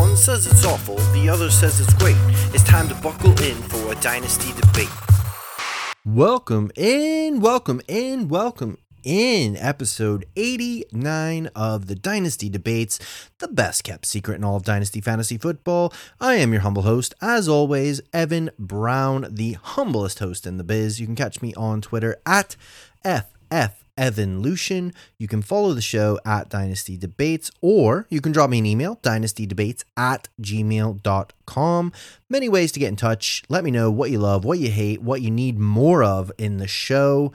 One says it's awful, the other says it's great. It's time to buckle in for a dynasty debate. Welcome in, welcome in, welcome in episode 89 of the Dynasty Debates, the best kept secret in all of Dynasty Fantasy Football. I am your humble host, as always, Evan Brown, the humblest host in the biz. You can catch me on Twitter at FF. Evan Lucian. You can follow the show at Dynasty Debates, or you can drop me an email, dynastydebates at gmail.com. Many ways to get in touch. Let me know what you love, what you hate, what you need more of in the show.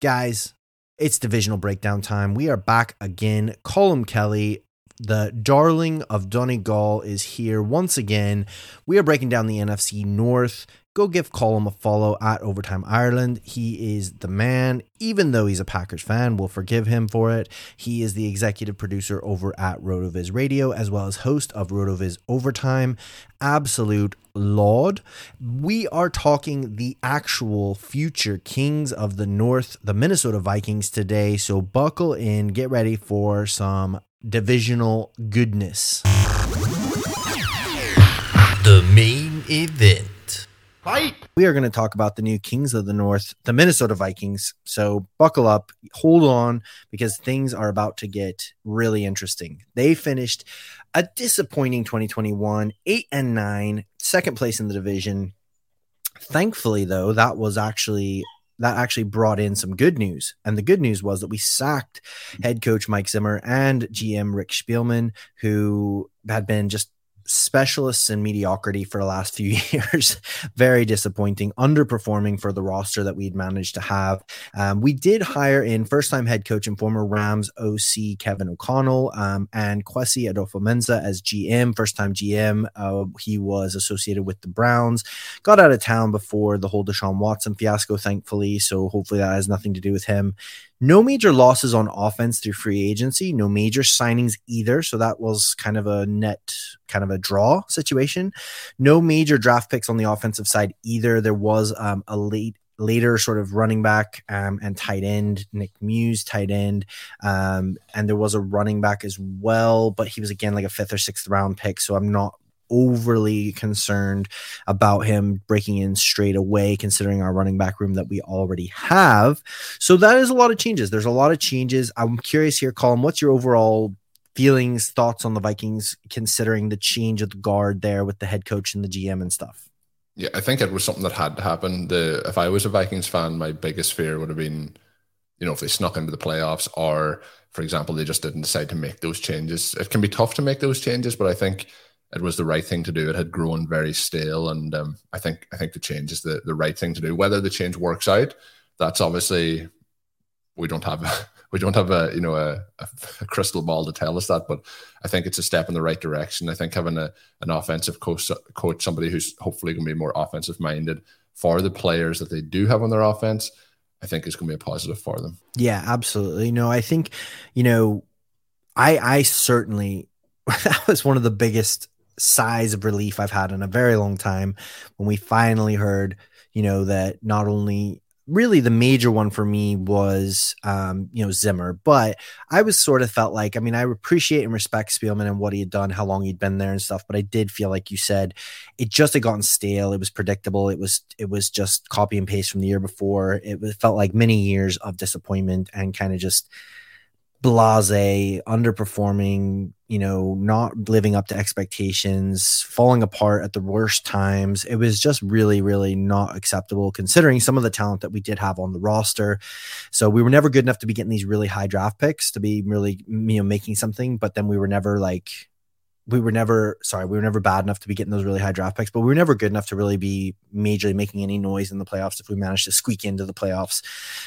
Guys, it's divisional breakdown time. We are back again. Colm Kelly, the darling of Donegal, is here once again. We are breaking down the NFC North. Go give Colm a follow at Overtime Ireland. He is the man, even though he's a Packers fan, we'll forgive him for it. He is the executive producer over at RotoViz Radio, as well as host of RotoViz Overtime. Absolute laud. We are talking the actual future kings of the North, the Minnesota Vikings today. So buckle in, get ready for some divisional goodness. The main event. We are going to talk about the new Kings of the North, the Minnesota Vikings. So buckle up, hold on, because things are about to get really interesting. They finished a disappointing 2021, eight and nine, second place in the division. Thankfully, though, that was actually that actually brought in some good news. And the good news was that we sacked head coach Mike Zimmer and GM Rick Spielman, who had been just specialists in mediocrity for the last few years. Very disappointing, underperforming for the roster that we'd managed to have. Um, we did hire in first time head coach and former Rams OC Kevin O'Connell um, and Kwesi Adofo-Mensah as GM, first time GM. Uh, he was associated with the Browns, got out of town before the whole Deshaun Watson fiasco, thankfully. So hopefully that has nothing to do with him. No major losses on offense through free agency, no major signings either. So that was kind of a net, kind of a draw situation. No major draft picks on the offensive side either. There was um, a late later sort of running back um, and tight end, Nick Muse, tight end. Um, and there was a running back as well, but he was again like a fifth or sixth round pick. So I'm not overly concerned about him breaking in straight away, considering our running back room that we already have. So that is a lot of changes. There's a lot of changes. I'm curious here, Colin, what's your overall feelings, thoughts on the Vikings, considering the change of the guard there with the head coach and the GM and stuff? Yeah, I think it was something that had to happen. The if I was a Vikings fan, my biggest fear would have been, you know, if they snuck into the playoffs or, for example, they just didn't decide to make those changes. It can be tough to make those changes, but I think it was the right thing to do. It had grown very stale, and um, I think I think the change is the the right thing to do. Whether the change works out, that's obviously we don't have a, we don't have a you know a, a, crystal ball to tell us that, but I think it's a step in the right direction. I think having a an offensive coach, coach somebody who's hopefully going to be more offensive minded for the players that they do have on their offense, I think is going to be a positive for them. Yeah, absolutely. No, I think you know, I I certainly that was one of the biggest sighs of relief I've had in a very long time when we finally heard, you know, that not only really the major one for me was um, you know Zimmer, but I was sort of felt like I mean I appreciate and respect Spielman and what he had done, how long he'd been there and stuff, but I did feel like you said it just had gotten stale. It was predictable. It was it was just copy and paste from the year before. It felt like many years of disappointment and kind of just blase, underperforming, you know, not living up to expectations, falling apart at the worst times. It was just really, really not acceptable considering some of the talent that we did have on the roster. So we were never good enough to be getting these really high draft picks to be really, you know, making something, but then we were never like we were never sorry we were never bad enough to be getting those really high draft picks but we were never good enough to really be majorly making any noise in the playoffs if we managed to squeak into the playoffs.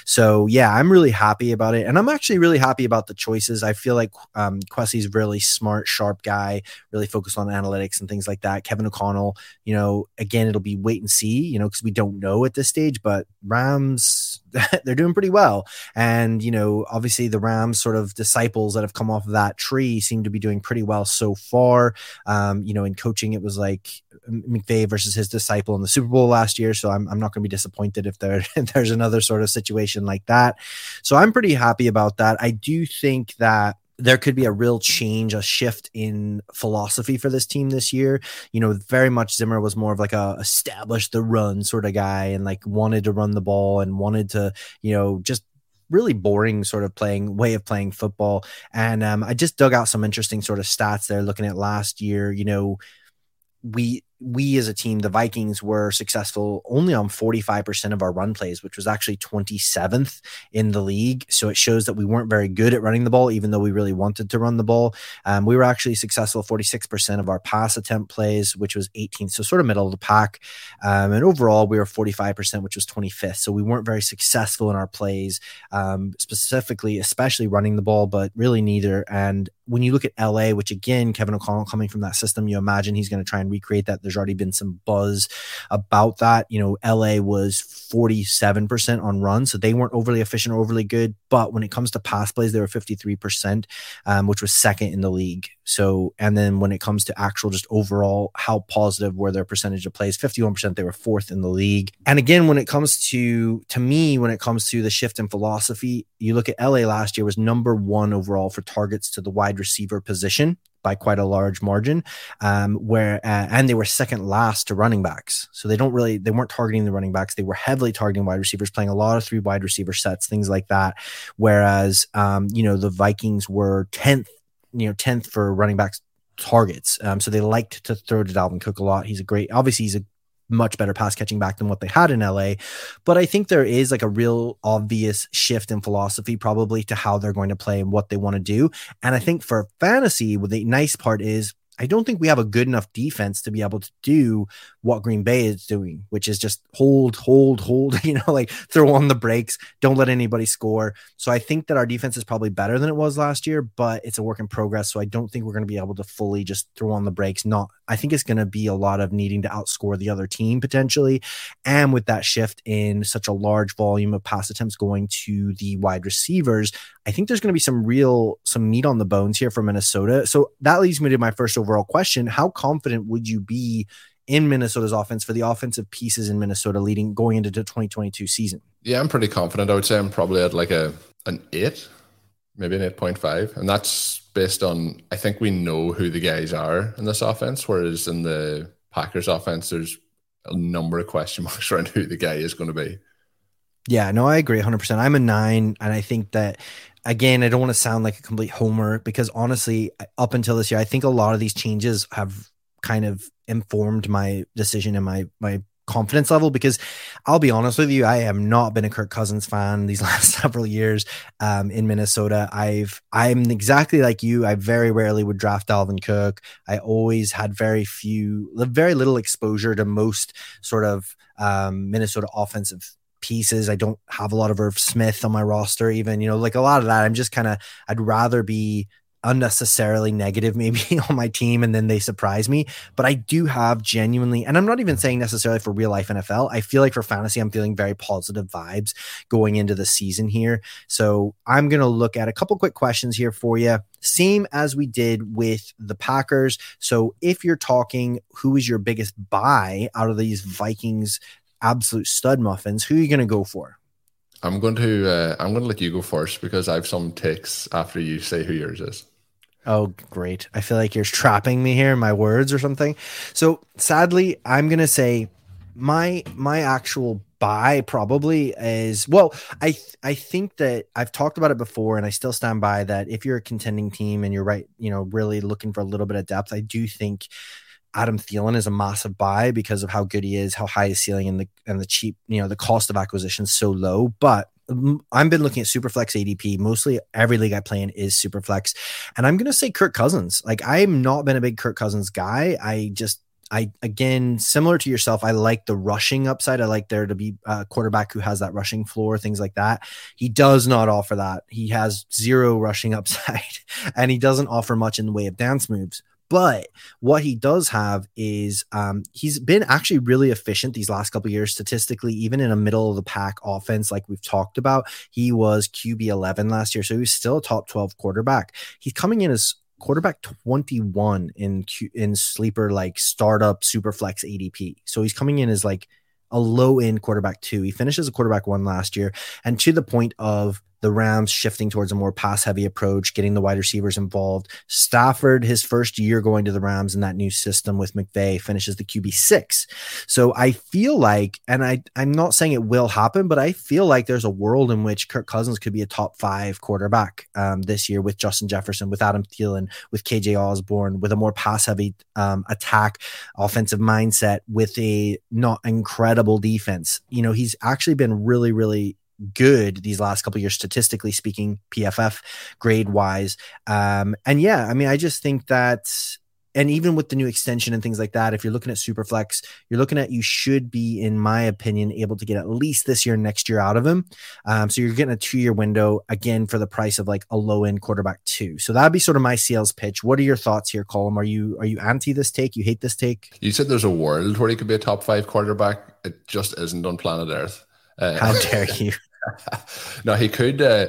So yeah i'm really happy about it. And i'm actually really happy about the choices. I feel like um Kwesi's really smart sharp guy really focused on analytics and things like that. Kevin o'connell you know again it'll be wait and see you know because we don't know at this stage but rams they're doing pretty well and you know obviously the rams sort of disciples that have come off of that tree seem to be doing pretty well so far. Um, you know, in coaching, it was like McVay versus his disciple in the Super Bowl last year. So I'm, I'm not going to be disappointed if there if there's another sort of situation like that. So I'm pretty happy about that. I do think that there could be a real change, a shift in philosophy for this team this year. You know, very much Zimmer was more of like a establish the run sort of guy and like wanted to run the ball and wanted to, you know, just really boring sort of playing way of playing football. And um, I just dug out some interesting sort of stats there looking at last year. You know, we we as a team, the Vikings were successful only on 45% of our run plays, which was actually 27th in the league. So it shows that we weren't very good at running the ball, even though we really wanted to run the ball. Um, we were actually successful 46% of our pass attempt plays, which was 18th. So sort of middle of the pack. Um, and overall, we were 45%, which was 25th. So we weren't very successful in our plays, um, specifically, especially running the ball, but really neither. And when you look at LA, which again, Kevin O'Connell coming from that system, you imagine he's going to try and recreate that. There's already been some buzz about that. You know, LA was 47% on runs, so they weren't overly efficient or overly good. But when it comes to pass plays, they were 53%, um, which was second in the league. So, and then when it comes to actual just overall, how positive were their percentage of plays? 51%, they were fourth in the league. And again, when it comes to, to me, when it comes to the shift in philosophy, you look at LA last year was number one overall for targets to the wide receiver position by quite a large margin. Um, where uh, and they were second last to running backs, so they don't really they weren't targeting the running backs. They were heavily targeting wide receivers, playing a lot of three wide receiver sets, things like that. Whereas um, you know the Vikings were tenth, you know tenth for running backs targets. Um, so they liked to throw to Dalvin Cook a lot. He's a great, obviously he's a much better pass catching back than what they had in LA. But I think there is like a real obvious shift in philosophy, probably to how they're going to play and what they want to do. And I think for fantasy, the nice part is I don't think we have a good enough defense to be able to do what Green Bay is doing, which is just hold, hold, hold, you know, like throw on the brakes, don't let anybody score. So I think that our defense is probably better than it was last year, but it's a work in progress. So I don't think we're going to be able to fully just throw on the brakes. Not, I think it's going to be a lot of needing to outscore the other team potentially. And with that shift in such a large volume of pass attempts going to the wide receivers, I think there's going to be some real, some meat on the bones here for Minnesota. So that leads me to my first overall question. How confident would you be in Minnesota's offense for the offensive pieces in Minnesota leading going into the 2022 season? Yeah, I'm pretty confident. I would say I'm probably at like a an eight, maybe an 8.5. And that's based on I think we know who the guys are in this offense, whereas in the Packers offense, there's a number of question marks around who the guy is going to be. Yeah, no, I agree 100%. I'm a nine, and I think that again, I don't want to sound like a complete homer because honestly, up until this year, I think a lot of these changes have kind of informed my decision and my my confidence level because I'll be honest with you, I have not been a Kirk Cousins fan these last several years um, in Minnesota. I've I'm exactly like you. I very rarely would draft Dalvin Cook. I always had very few, very little exposure to most sort of um, Minnesota offensive pieces. I don't have a lot of Irv Smith on my roster, even, you know, like a lot of that. I'm just kind of, I'd rather be unnecessarily negative maybe on my team and then they surprise me but i do have genuinely and i'm not even saying necessarily for real life nfl i feel like for fantasy i'm feeling very positive vibes going into the season here so i'm going to look at a couple quick questions here for you same as we did with the packers so if you're talking who is your biggest buy out of these vikings absolute stud muffins, who are you going to go for? I'm going to uh, I'm going to let you go first because I have some takes after you say who yours is. Oh, great! I feel like you're trapping me here in my words or something. So sadly, I'm going to say my my actual buy probably is well i i think that i've talked about it before and i still stand by that if you're a contending team and you're right you know really looking for a little bit of depth i do think Adam Thielen is a massive buy because of how good he is, how high his ceiling, and the and the cheap, you know, the cost of acquisition is so low. But I've been looking at Superflex ADP. Mostly every league I play in is Superflex, and I'm gonna say Kirk Cousins. Like I'm not been a big Kirk Cousins guy. I just I again similar to yourself. I like the rushing upside. I like there to be a quarterback who has that rushing floor, things like that. He does not offer that. He has zero rushing upside, and he doesn't offer much in the way of dance moves. But what he does have is um, he's been actually really efficient these last couple years statistically, even in a middle of the pack offense, like we've talked about. He was QB 11 last year, so he was still a top 12 quarterback. He's coming in as quarterback 21 in Q, in sleeper like startup super flex ADP. So he's coming in as like a low end quarterback two. He finishes a quarterback one last year, and to the point of the Rams shifting towards a more pass heavy approach, getting the wide receivers involved. Stafford, his first year going to the Rams in that new system with McVay, finishes the QB six. So I feel like, and I, I'm not saying it will happen, but I feel like there's a world in which Kirk Cousins could be a top five quarterback um, this year with Justin Jefferson, with Adam Thielen, with KJ Osborn, with a more pass heavy um, attack, offensive mindset, with a not incredible defense. You know, he's actually been really, really good these last couple years, statistically speaking, PFF grade wise. Um, and yeah, I mean, I just think that, and even with the new extension and things like that, if you're looking at Superflex, you're looking at you should be, in my opinion, able to get at least this year, next year out of him. Um, so you're getting a two year window again for the price of like a low end quarterback too. So that'd be sort of my sales pitch. What are your thoughts here, Colm? Are you are you anti this take? You hate this take? You said there's a world where he could be a top five quarterback. It just isn't on planet Earth. Uh, How dare you? no, he could uh,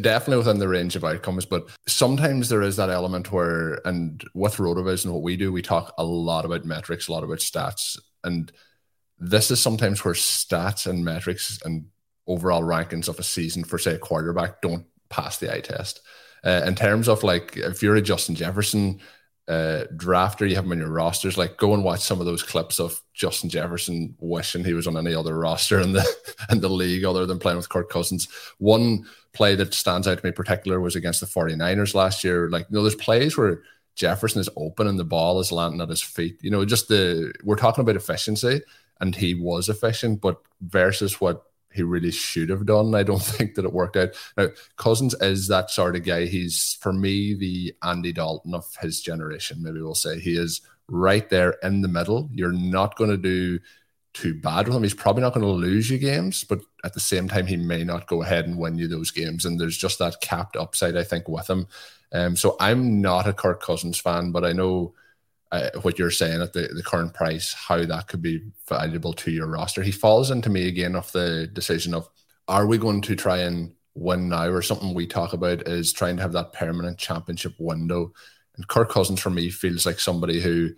definitely within the range of outcomes, but sometimes there is that element where, and with Rotoviz what we do, we talk a lot about metrics, a lot about stats, and this is sometimes where stats and metrics and overall rankings of a season for say a quarterback don't pass the eye test. Uh, in terms of like if you're a Justin Jefferson uh, drafter, you have him in your rosters. Like, go and watch some of those clips of Justin Jefferson wishing he was on any other roster in the in the league other than playing with Kirk Cousins. One play that stands out to me particular was against the 49ers last year. Like, you know, there's plays where Jefferson is open and the ball is landing at his feet. You know, just the we're talking about efficiency, and he was efficient, but versus what he really should have done. I don't think that it worked out. Now, Cousins is that sort of guy. He's for me the Andy Dalton of his generation. Maybe we'll say he is right there in the middle. You're not going to do too bad with him. He's probably not going to lose you games, but at the same time, he may not go ahead and win you those games. And there's just that capped upside, I think, with him. Um, so I'm not a Kirk Cousins fan, but I know uh, what you're saying at the, the current price, how that could be valuable to your roster. He falls into me again of the decision of are we going to try and win now, or something we talk about is trying to have that permanent championship window. And Kirk Cousins for me feels like somebody who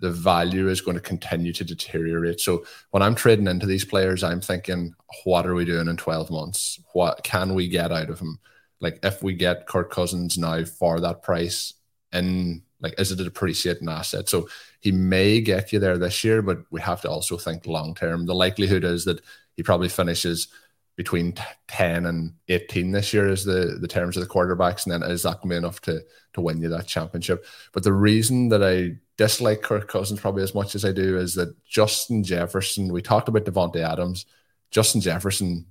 the value is going to continue to deteriorate. So when I'm trading into these players, I'm thinking, what are we doing in 12 months? What can we get out of him? Like if we get Kirk Cousins now for that price in like, is it a depreciating asset? So he may get you there this year, but we have to also think long term. The likelihood is that he probably finishes between 10 and 18 this year is the the terms of the quarterbacks and then is that going to be enough to to win you that championship but the reason that i dislike kirk cousins probably as much as i do is that justin jefferson we talked about davante adams justin jefferson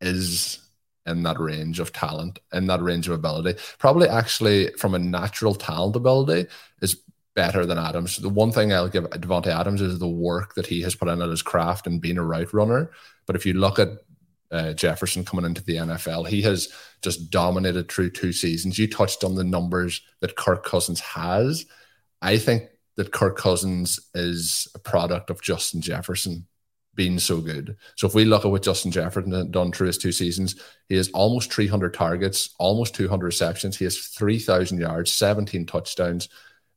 is in that range of talent, in that range of ability. Probably actually from a natural talent ability is better than Adams. The one thing I'll give Davante Adams is the work that he has put in at his craft and being a route runner. But if you look at uh, Jefferson coming into the NFL, he has just dominated through two seasons. You touched on the numbers that Kirk Cousins has. I think that Kirk Cousins is a product of Justin Jefferson been so good. So if we look at what Justin Jefferson done through his two seasons, he has almost 300 targets, almost 200 receptions. He has 3,000 yards, 17 touchdowns.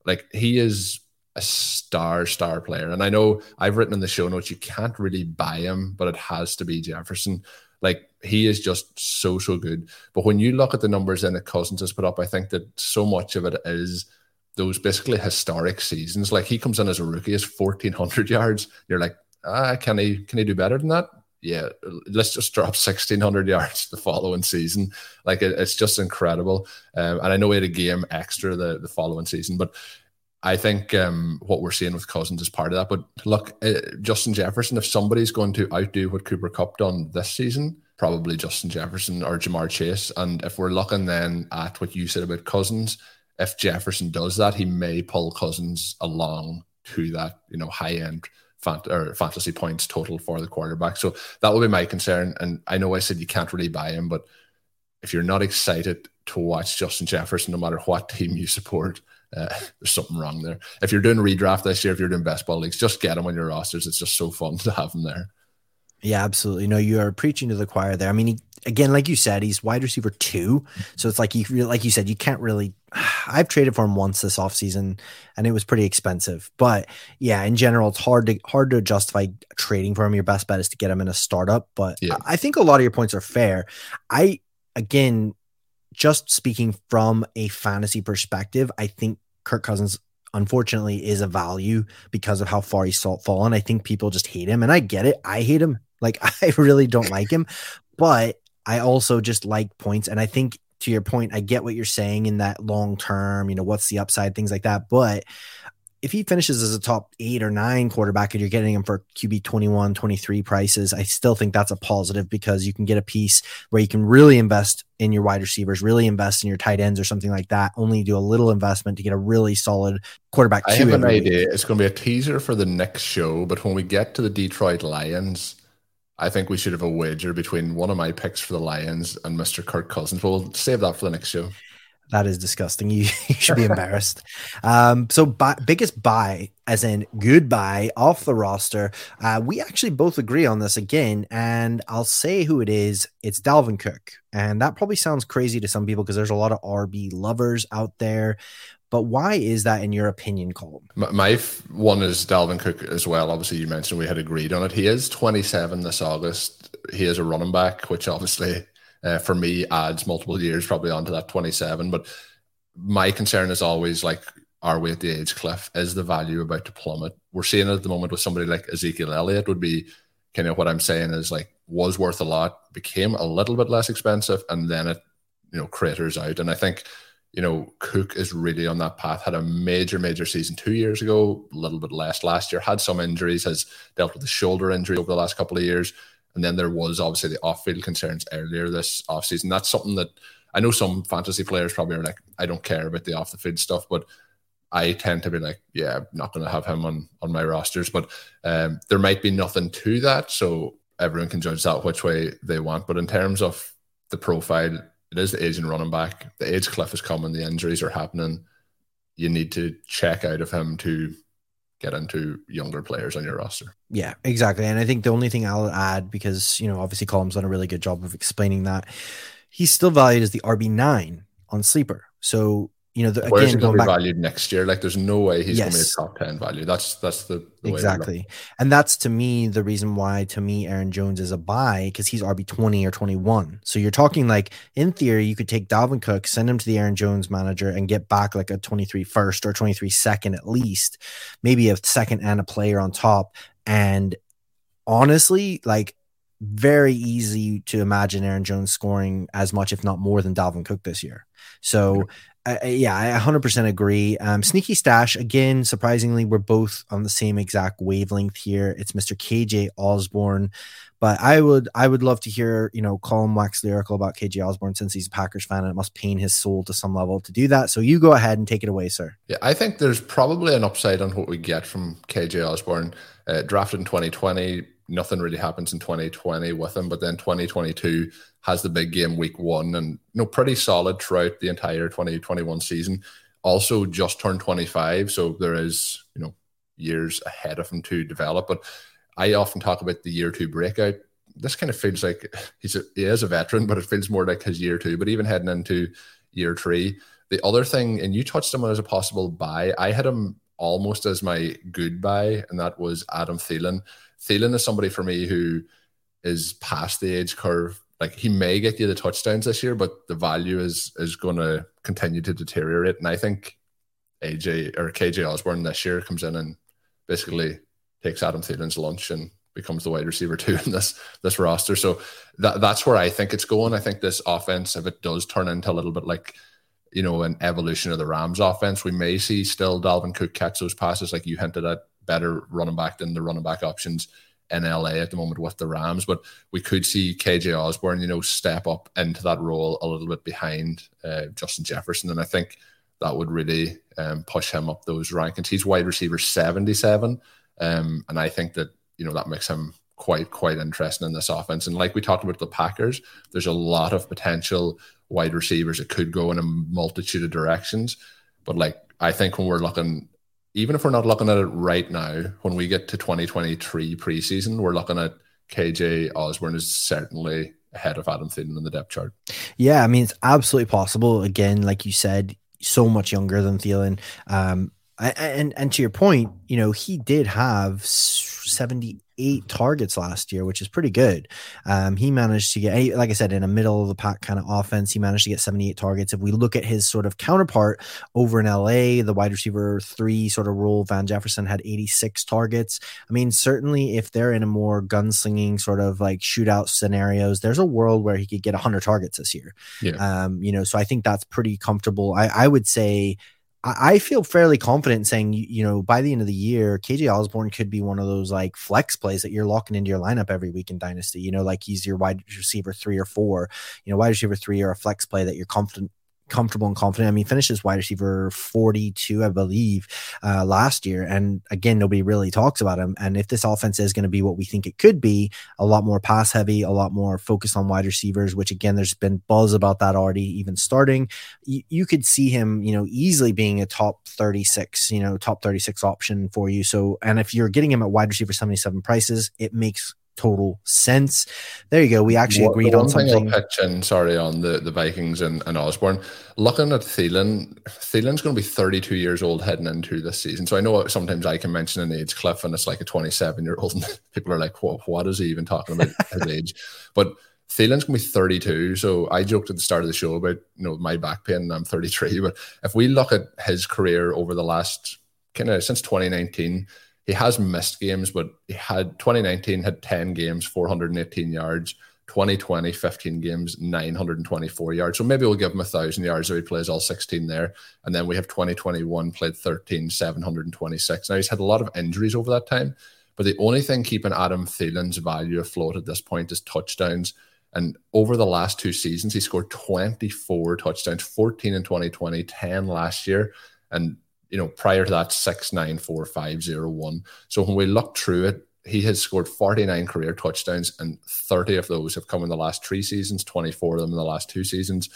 Like he is a star, star player. And I know I've written in the show notes, you can't really buy him, but it has to be Jefferson. Like he is just so, so good. But when you look at the numbers that Cousins has put up, I think that so much of it is those basically historic seasons. Like he comes in as a rookie, has 1,400 yards. You're like, ah, can he can he do better than that? Yeah, let's just drop 1600 yards the following season. Like it, it's just incredible. Um, and I know he had a game extra the, the following season, but I think um, what we're seeing with Cousins is part of that. But look, uh, Justin Jefferson, if somebody's going to outdo what Cooper Kupp done this season, probably Justin Jefferson or Ja'Marr Chase. And if we're looking then at what you said about Cousins, if Jefferson does that, he may pull Cousins along to that, you know, high end fant- or fantasy points total for the quarterback. So that will be my concern. And I know I said you can't really buy him, but if you're not excited to watch Justin Jefferson, no matter what team you support, uh, there's something wrong there. If you're doing redraft this year, if you're doing best ball leagues, just get him on your rosters. It's just so fun to have him there. Yeah, absolutely. No, you are preaching to the choir there. I mean, he, again, like you said, he's wide receiver two, so it's like you, like you said, you can't really. I've traded for him once this offseason and it was pretty expensive. But yeah, in general, it's hard to hard to justify trading for him. Your best bet is to get him in a startup. But Yeah. I think a lot of your points are fair. I again, just speaking from a fantasy perspective, I think Kirk Cousins unfortunately is a value because of how far he's fallen. I think people just hate him, and I get it. I hate him. Like I really don't like him, but I also just like points. And I think to your point, I get what you're saying in that long term. You know, what's the upside, things like that. But if he finishes as a top eight or nine quarterback and you're getting him for QB 21, 23 prices, I still think that's a positive because you can get a piece where you can really invest in your wide receivers, really invest in your tight ends or something like that. Only do a little investment to get a really solid quarterback. I have an week. idea. It's going to be a teaser for the next show, but when we get to the Detroit Lions, I think we should have a wager between one of my picks for the Lions and Mr. Kirk Cousins. We'll save that for the next show. That is disgusting. You, you should be embarrassed. Um, so biggest buy, as in goodbye, off the roster. Uh, we actually both agree on this again, and I'll say who it is. It's Dalvin Cook, and that probably sounds crazy to some people because there's a lot of RB lovers out there. But why is that in your opinion, Colin? My, my f- one is Dalvin Cook as well. Obviously, you mentioned we had agreed on it. He is 27 this August. He is a running back, which obviously uh, for me adds multiple years probably onto that 27. But my concern is always like, are we at the age cliff? Is the value about to plummet? We're seeing it at the moment with somebody like Ezekiel Elliott would be kind of what I'm saying is like was worth a lot, became a little bit less expensive, and then it you know craters out. And I think you know Cook is really on that path. Had a major major season two years ago, a little bit less last year. Had some injuries, has dealt with a shoulder injury over the last couple of years, and then there was obviously the off field concerns earlier this offseason. That's something that I know some fantasy players probably are like, I don't care about the off the field stuff, but I tend to be like, yeah, I'm not going to have him on on my rosters, but um, there might be nothing to that, so everyone can judge that which way they want. But in terms of the profile, it is the aging running back. The age cliff is coming. The injuries are happening. You need to check out of him to get into younger players on your roster. Yeah, exactly. And I think the only thing I'll add, because you know, obviously Colm's done a really good job of explaining that, he's still valued as the RB nine on sleeper. So you know, the, Where's he again, going going to be back valued next year? Like, there's no way he's going to be a top ten value. That's that's the, the way exactly, and that's to me the reason why to me Aaron Jones is a buy because he's RB twenty or twenty one. So you're talking like in theory you could take Dalvin Cook, send him to the Aaron Jones manager, and get back like a 23 first or 23 second at least, maybe a second and a player on top. And honestly, like very easy to imagine Aaron Jones scoring as much, if not more, than Dalvin Cook this year. So, uh, yeah, I 100% agree. Um, sneaky stash again. Surprisingly, we're both on the same exact wavelength here. It's Mr. KJ Osborn, but I would I would love to hear you know Colin wax lyrical about KJ Osborn since he's a Packers fan and it must pain his soul to some level to do that. So you go ahead and take it away, sir. Yeah, I think there's probably an upside on what we get from KJ Osborn. Uh, drafted in 2020, nothing really happens in 2020 with him, but then 2022 has the big game week one and you know pretty solid throughout the entire 2021 season. Also, just turned 25, so there is you know years ahead of him to develop. But I often talk about the year two breakout. This kind of feels like he's a, he is a veteran, but it feels more like his year two. But even heading into year three, the other thing, and you touched on as a possible buy, I had him almost as my good buy, and that was Adam Thielen. Thielen is somebody for me who is past the age curve. Like he may get you the touchdowns this year, but the value is is going to continue to deteriorate. And I think AJ or KJ Osborn this year comes in and basically takes Adam Thielen's lunch and becomes the wide receiver too in this this roster. So that that's where I think it's going. I think this offense, if it does turn into a little bit like you know an evolution of the Rams offense, we may see still Dalvin Cook catch those passes like you hinted at, better running back than the running back options in LA at the moment with the Rams. But we could see KJ Osborn, you know, step up into that role a little bit behind uh, Justin Jefferson, and I think that would really um, push him up those rankings. He's wide receiver seventy seven, um, and I think that you know that makes him quite quite interesting in this offense. And like we talked about the Packers, there's a lot of potential wide receivers that could go in a multitude of directions. But like I think when we're looking, even if we're not looking at it right now, when we get to 2023 preseason, we're looking at KJ Osborn is certainly ahead of Adam Thielen in the depth chart. Yeah, I mean it's absolutely possible. Again, like you said, so much younger than Thielen. Um, and and to your point, you know, he did have 78 targets last year, which is pretty good. Um, he managed to get, like I said, in a middle of the pack kind of offense, he managed to get 78 targets. If we look at his sort of counterpart over in LA, the wide receiver three sort of role, Van Jefferson had 86 targets. I mean, certainly if they're in a more gunslinging sort of like shootout scenarios, there's a world where he could get 100 targets this year. Yeah. Um, you know, so I think that's pretty comfortable. I, I would say, I feel fairly confident saying, you know, by the end of the year, KJ Osborn could be one of those like flex plays that you're locking into your lineup every week in Dynasty. You know, like he's your wide receiver three or four, you know, wide receiver three or a flex play that you're confident comfortable and confident. I mean, finishes wide receiver 42, I believe, uh, last year. And again, nobody really talks about him. And if this offense is going to be what we think it could be, a lot more pass heavy, a lot more focused on wide receivers, which again, there's been buzz about that already, even starting. You, you could see him, you know, easily being a top 36, you know, top 36 option for you. So, and if you're getting him at wide receiver 77 prices, it makes total sense. There you go. We actually what, agreed on something. I'll pitch in, sorry, on the, the Vikings and, and Osborn. Looking at Thielen, Thielen's going to be 32 years old heading into this season. So I know sometimes I can mention an age cliff and it's like a 27 year old, and people are like, what, what is he even talking about his age? But Thielen's going to be 32. So I joked at the start of the show about you know my back pain. I'm 33, but if we look at his career over the last kind of since 2019 he has missed games, but he had 2019 had 10 games, 418 yards. 2020, 15 games, 924 yards. So maybe we'll give him a thousand yards if he plays all 16 there. And then we have 2021 played 13, 726. Now he's had a lot of injuries over that time, but the only thing keeping Adam Thielen's value afloat at this point is touchdowns. And over the last two seasons, he scored 24 touchdowns, 14 in 2020, 10 last year. And you know, prior to that, six, nine, four, five, zero, one. So when we look through it, he has scored 49 career touchdowns, and 30 of those have come in the last three seasons, 24 of them in the last two seasons.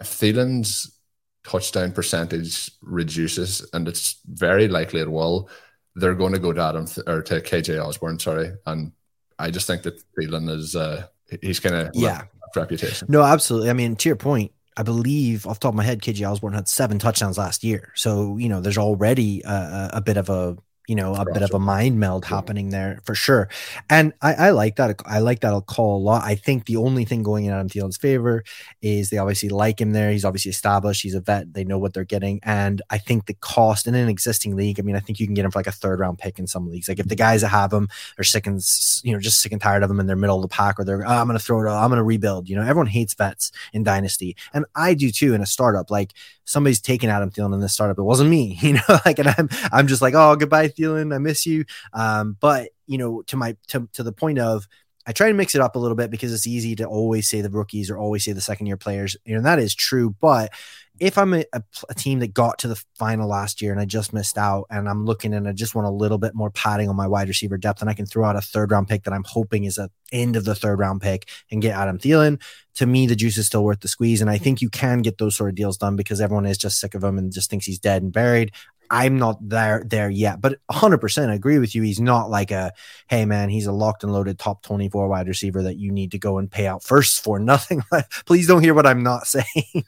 If Thielen's touchdown percentage reduces, and it's very likely it will, they're going to go to Adam or to KJ Osborn, sorry. And I just think that Thielen is uh he's kind of yeah reputation. No, absolutely. I mean, to your point, I believe off the top of my head, KJ Osborn had seven touchdowns last year. So, you know, there's already a, a bit of a you know a bit of a mind meld happening there for sure. And I, I, like that i like that call a lot. I think the only thing going in adam thielen's favor is they obviously like him there. He's obviously established. He's a vet. They know what they're getting. And i think the cost in an existing league i mean i think you can get him for like a third round pick in some leagues. Like if the guys that have him are sick and you know just sick and tired of him in their middle of the pack or they're oh, i'm gonna throw it i'm gonna rebuild you know everyone hates vets in dynasty. And i do too in a startup. Like somebody's taking adam thielen in this startup. It wasn't me you know like and i'm i'm just like oh goodbye Thielen, I miss you. Um, but you know, to my to to the point of I try to mix it up a little bit because it's easy to always say the rookies or always say the second year players. You know, that is true. But if I'm a, a, a, team that got to the final last year and I just missed out and I'm looking and I just want a little bit more padding on my wide receiver depth and I can throw out a third round pick that I'm hoping is at end of the third round pick and get Adam Thielen, to me, the juice is still worth the squeeze. And I think you can get those sort of deals done because everyone is just sick of him and just thinks he's dead and buried. I'm not there there yet, but 100% agree with you. He's not like a hey man, he's a locked and loaded top 24 wide receiver that you need to go and pay out first for. Nothing. Please don't hear what I'm not saying.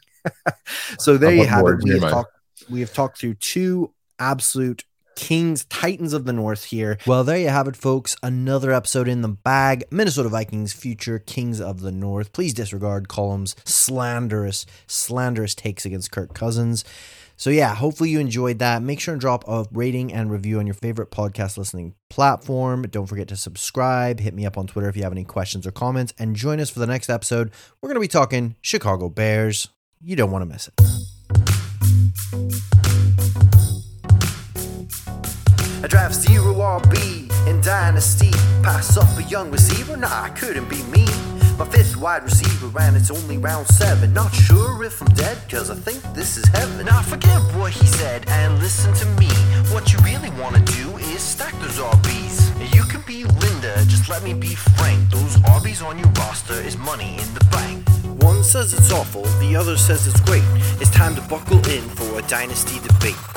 so there you have it. We have, talked, we have talked through two absolute Kings, Titans of the North here. Well, there you have it, folks. Another episode in the bag. Minnesota Vikings, future Kings of the North. Please disregard Colm's slanderous, slanderous takes against Kirk Cousins. So, yeah, hopefully you enjoyed that. Make sure and drop a rating and review on your favorite podcast listening platform. Don't forget to subscribe. Hit me up on Twitter if you have any questions or comments. And join us for the next episode. We're going to be talking Chicago Bears. You don't want to miss it. I draft zero RB in Dynasty. Pass up a young receiver? Nah, I couldn't be me. My fifth wide receiver, and it's only round seven. Not sure if I'm dead, cause I think this is heaven. Now forget what he said and listen to me. What you really wanna do is stack those RBs. You can be Linda, just let me be frank. Those RBs on your roster is money in the bank. One says it's awful, the other says it's great. It's time to buckle in for a dynasty debate.